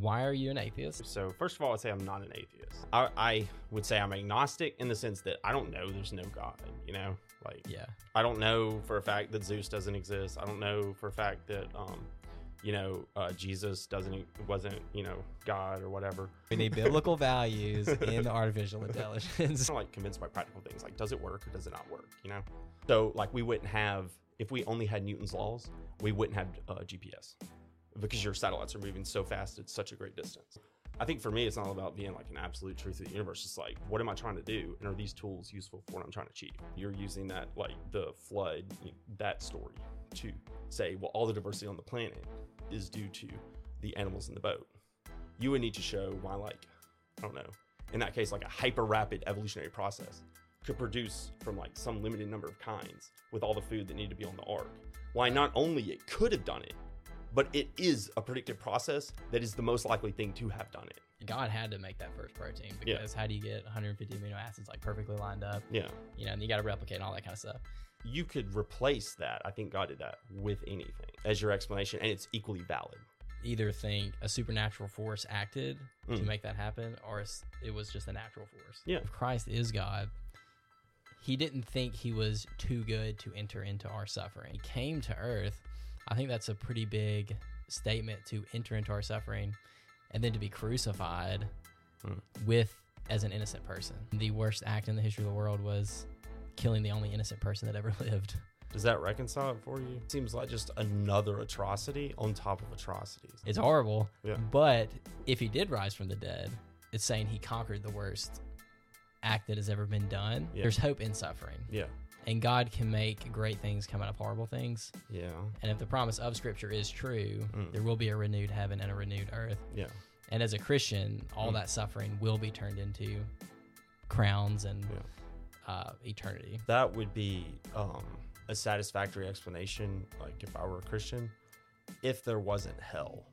Why are you an atheist? So first of all, I'd say I'm not an atheist. I, I would say I'm agnostic in the sense that I don't know there's no God. You know, like Yeah. I don't know for a fact that Zeus doesn't exist. I don't know for a fact that um, you know, uh, Jesus doesn't wasn't you know God or whatever. We need biblical values in artificial intelligence. I'm like convinced by practical things like does it work or does it not work? You know, so like we wouldn't have if we only had Newton's laws, we wouldn't have uh, GPS because your satellites are moving so fast at such a great distance. I think for me, it's not about being like an absolute truth of the universe. It's like, what am I trying to do? And are these tools useful for what I'm trying to achieve? You're using that, like the flood, you know, that story to say, well, all the diversity on the planet is due to the animals in the boat. You would need to show why, like, I don't know, in that case, like a hyper rapid evolutionary process could produce from like some limited number of kinds with all the food that needed to be on the ark. Why not only it could have done it, but it is a predictive process that is the most likely thing to have done it. God had to make that first protein Yeah. because how do you get 150 amino acids like perfectly lined up? Yeah. You know, and you got to replicate and all that kind of stuff. You could replace that. I think God did that with anything as your explanation, and it's equally valid. Either think a supernatural force acted to Mm. make that happen, or it was just a natural force. Yeah. If Christ is God, he didn't think he was too good to enter into our suffering. He came to earth. I think that's a pretty big statement to enter into our suffering and then to be crucified Mm. with as an innocent person. The worst act in the history of the world was killing the only innocent person that ever lived. Does that reconcile it for you? Seems like just another atrocity on top of atrocities. It's horrible. Yeah. But if he did rise from the dead, it's saying he conquered the worst act that has ever been done. Yeah. There's hope in suffering. Yeah. And God can make great things come out of horrible things. Yeah. And if the promise of Scripture is true, Mm. there will be a renewed heaven and a renewed earth. Yeah. And as a Christian, all Mm. that suffering will be turned into crowns and Yeah. uh, eternity. That would be um, a satisfactory explanation, like if I were a Christian, if there wasn't hell.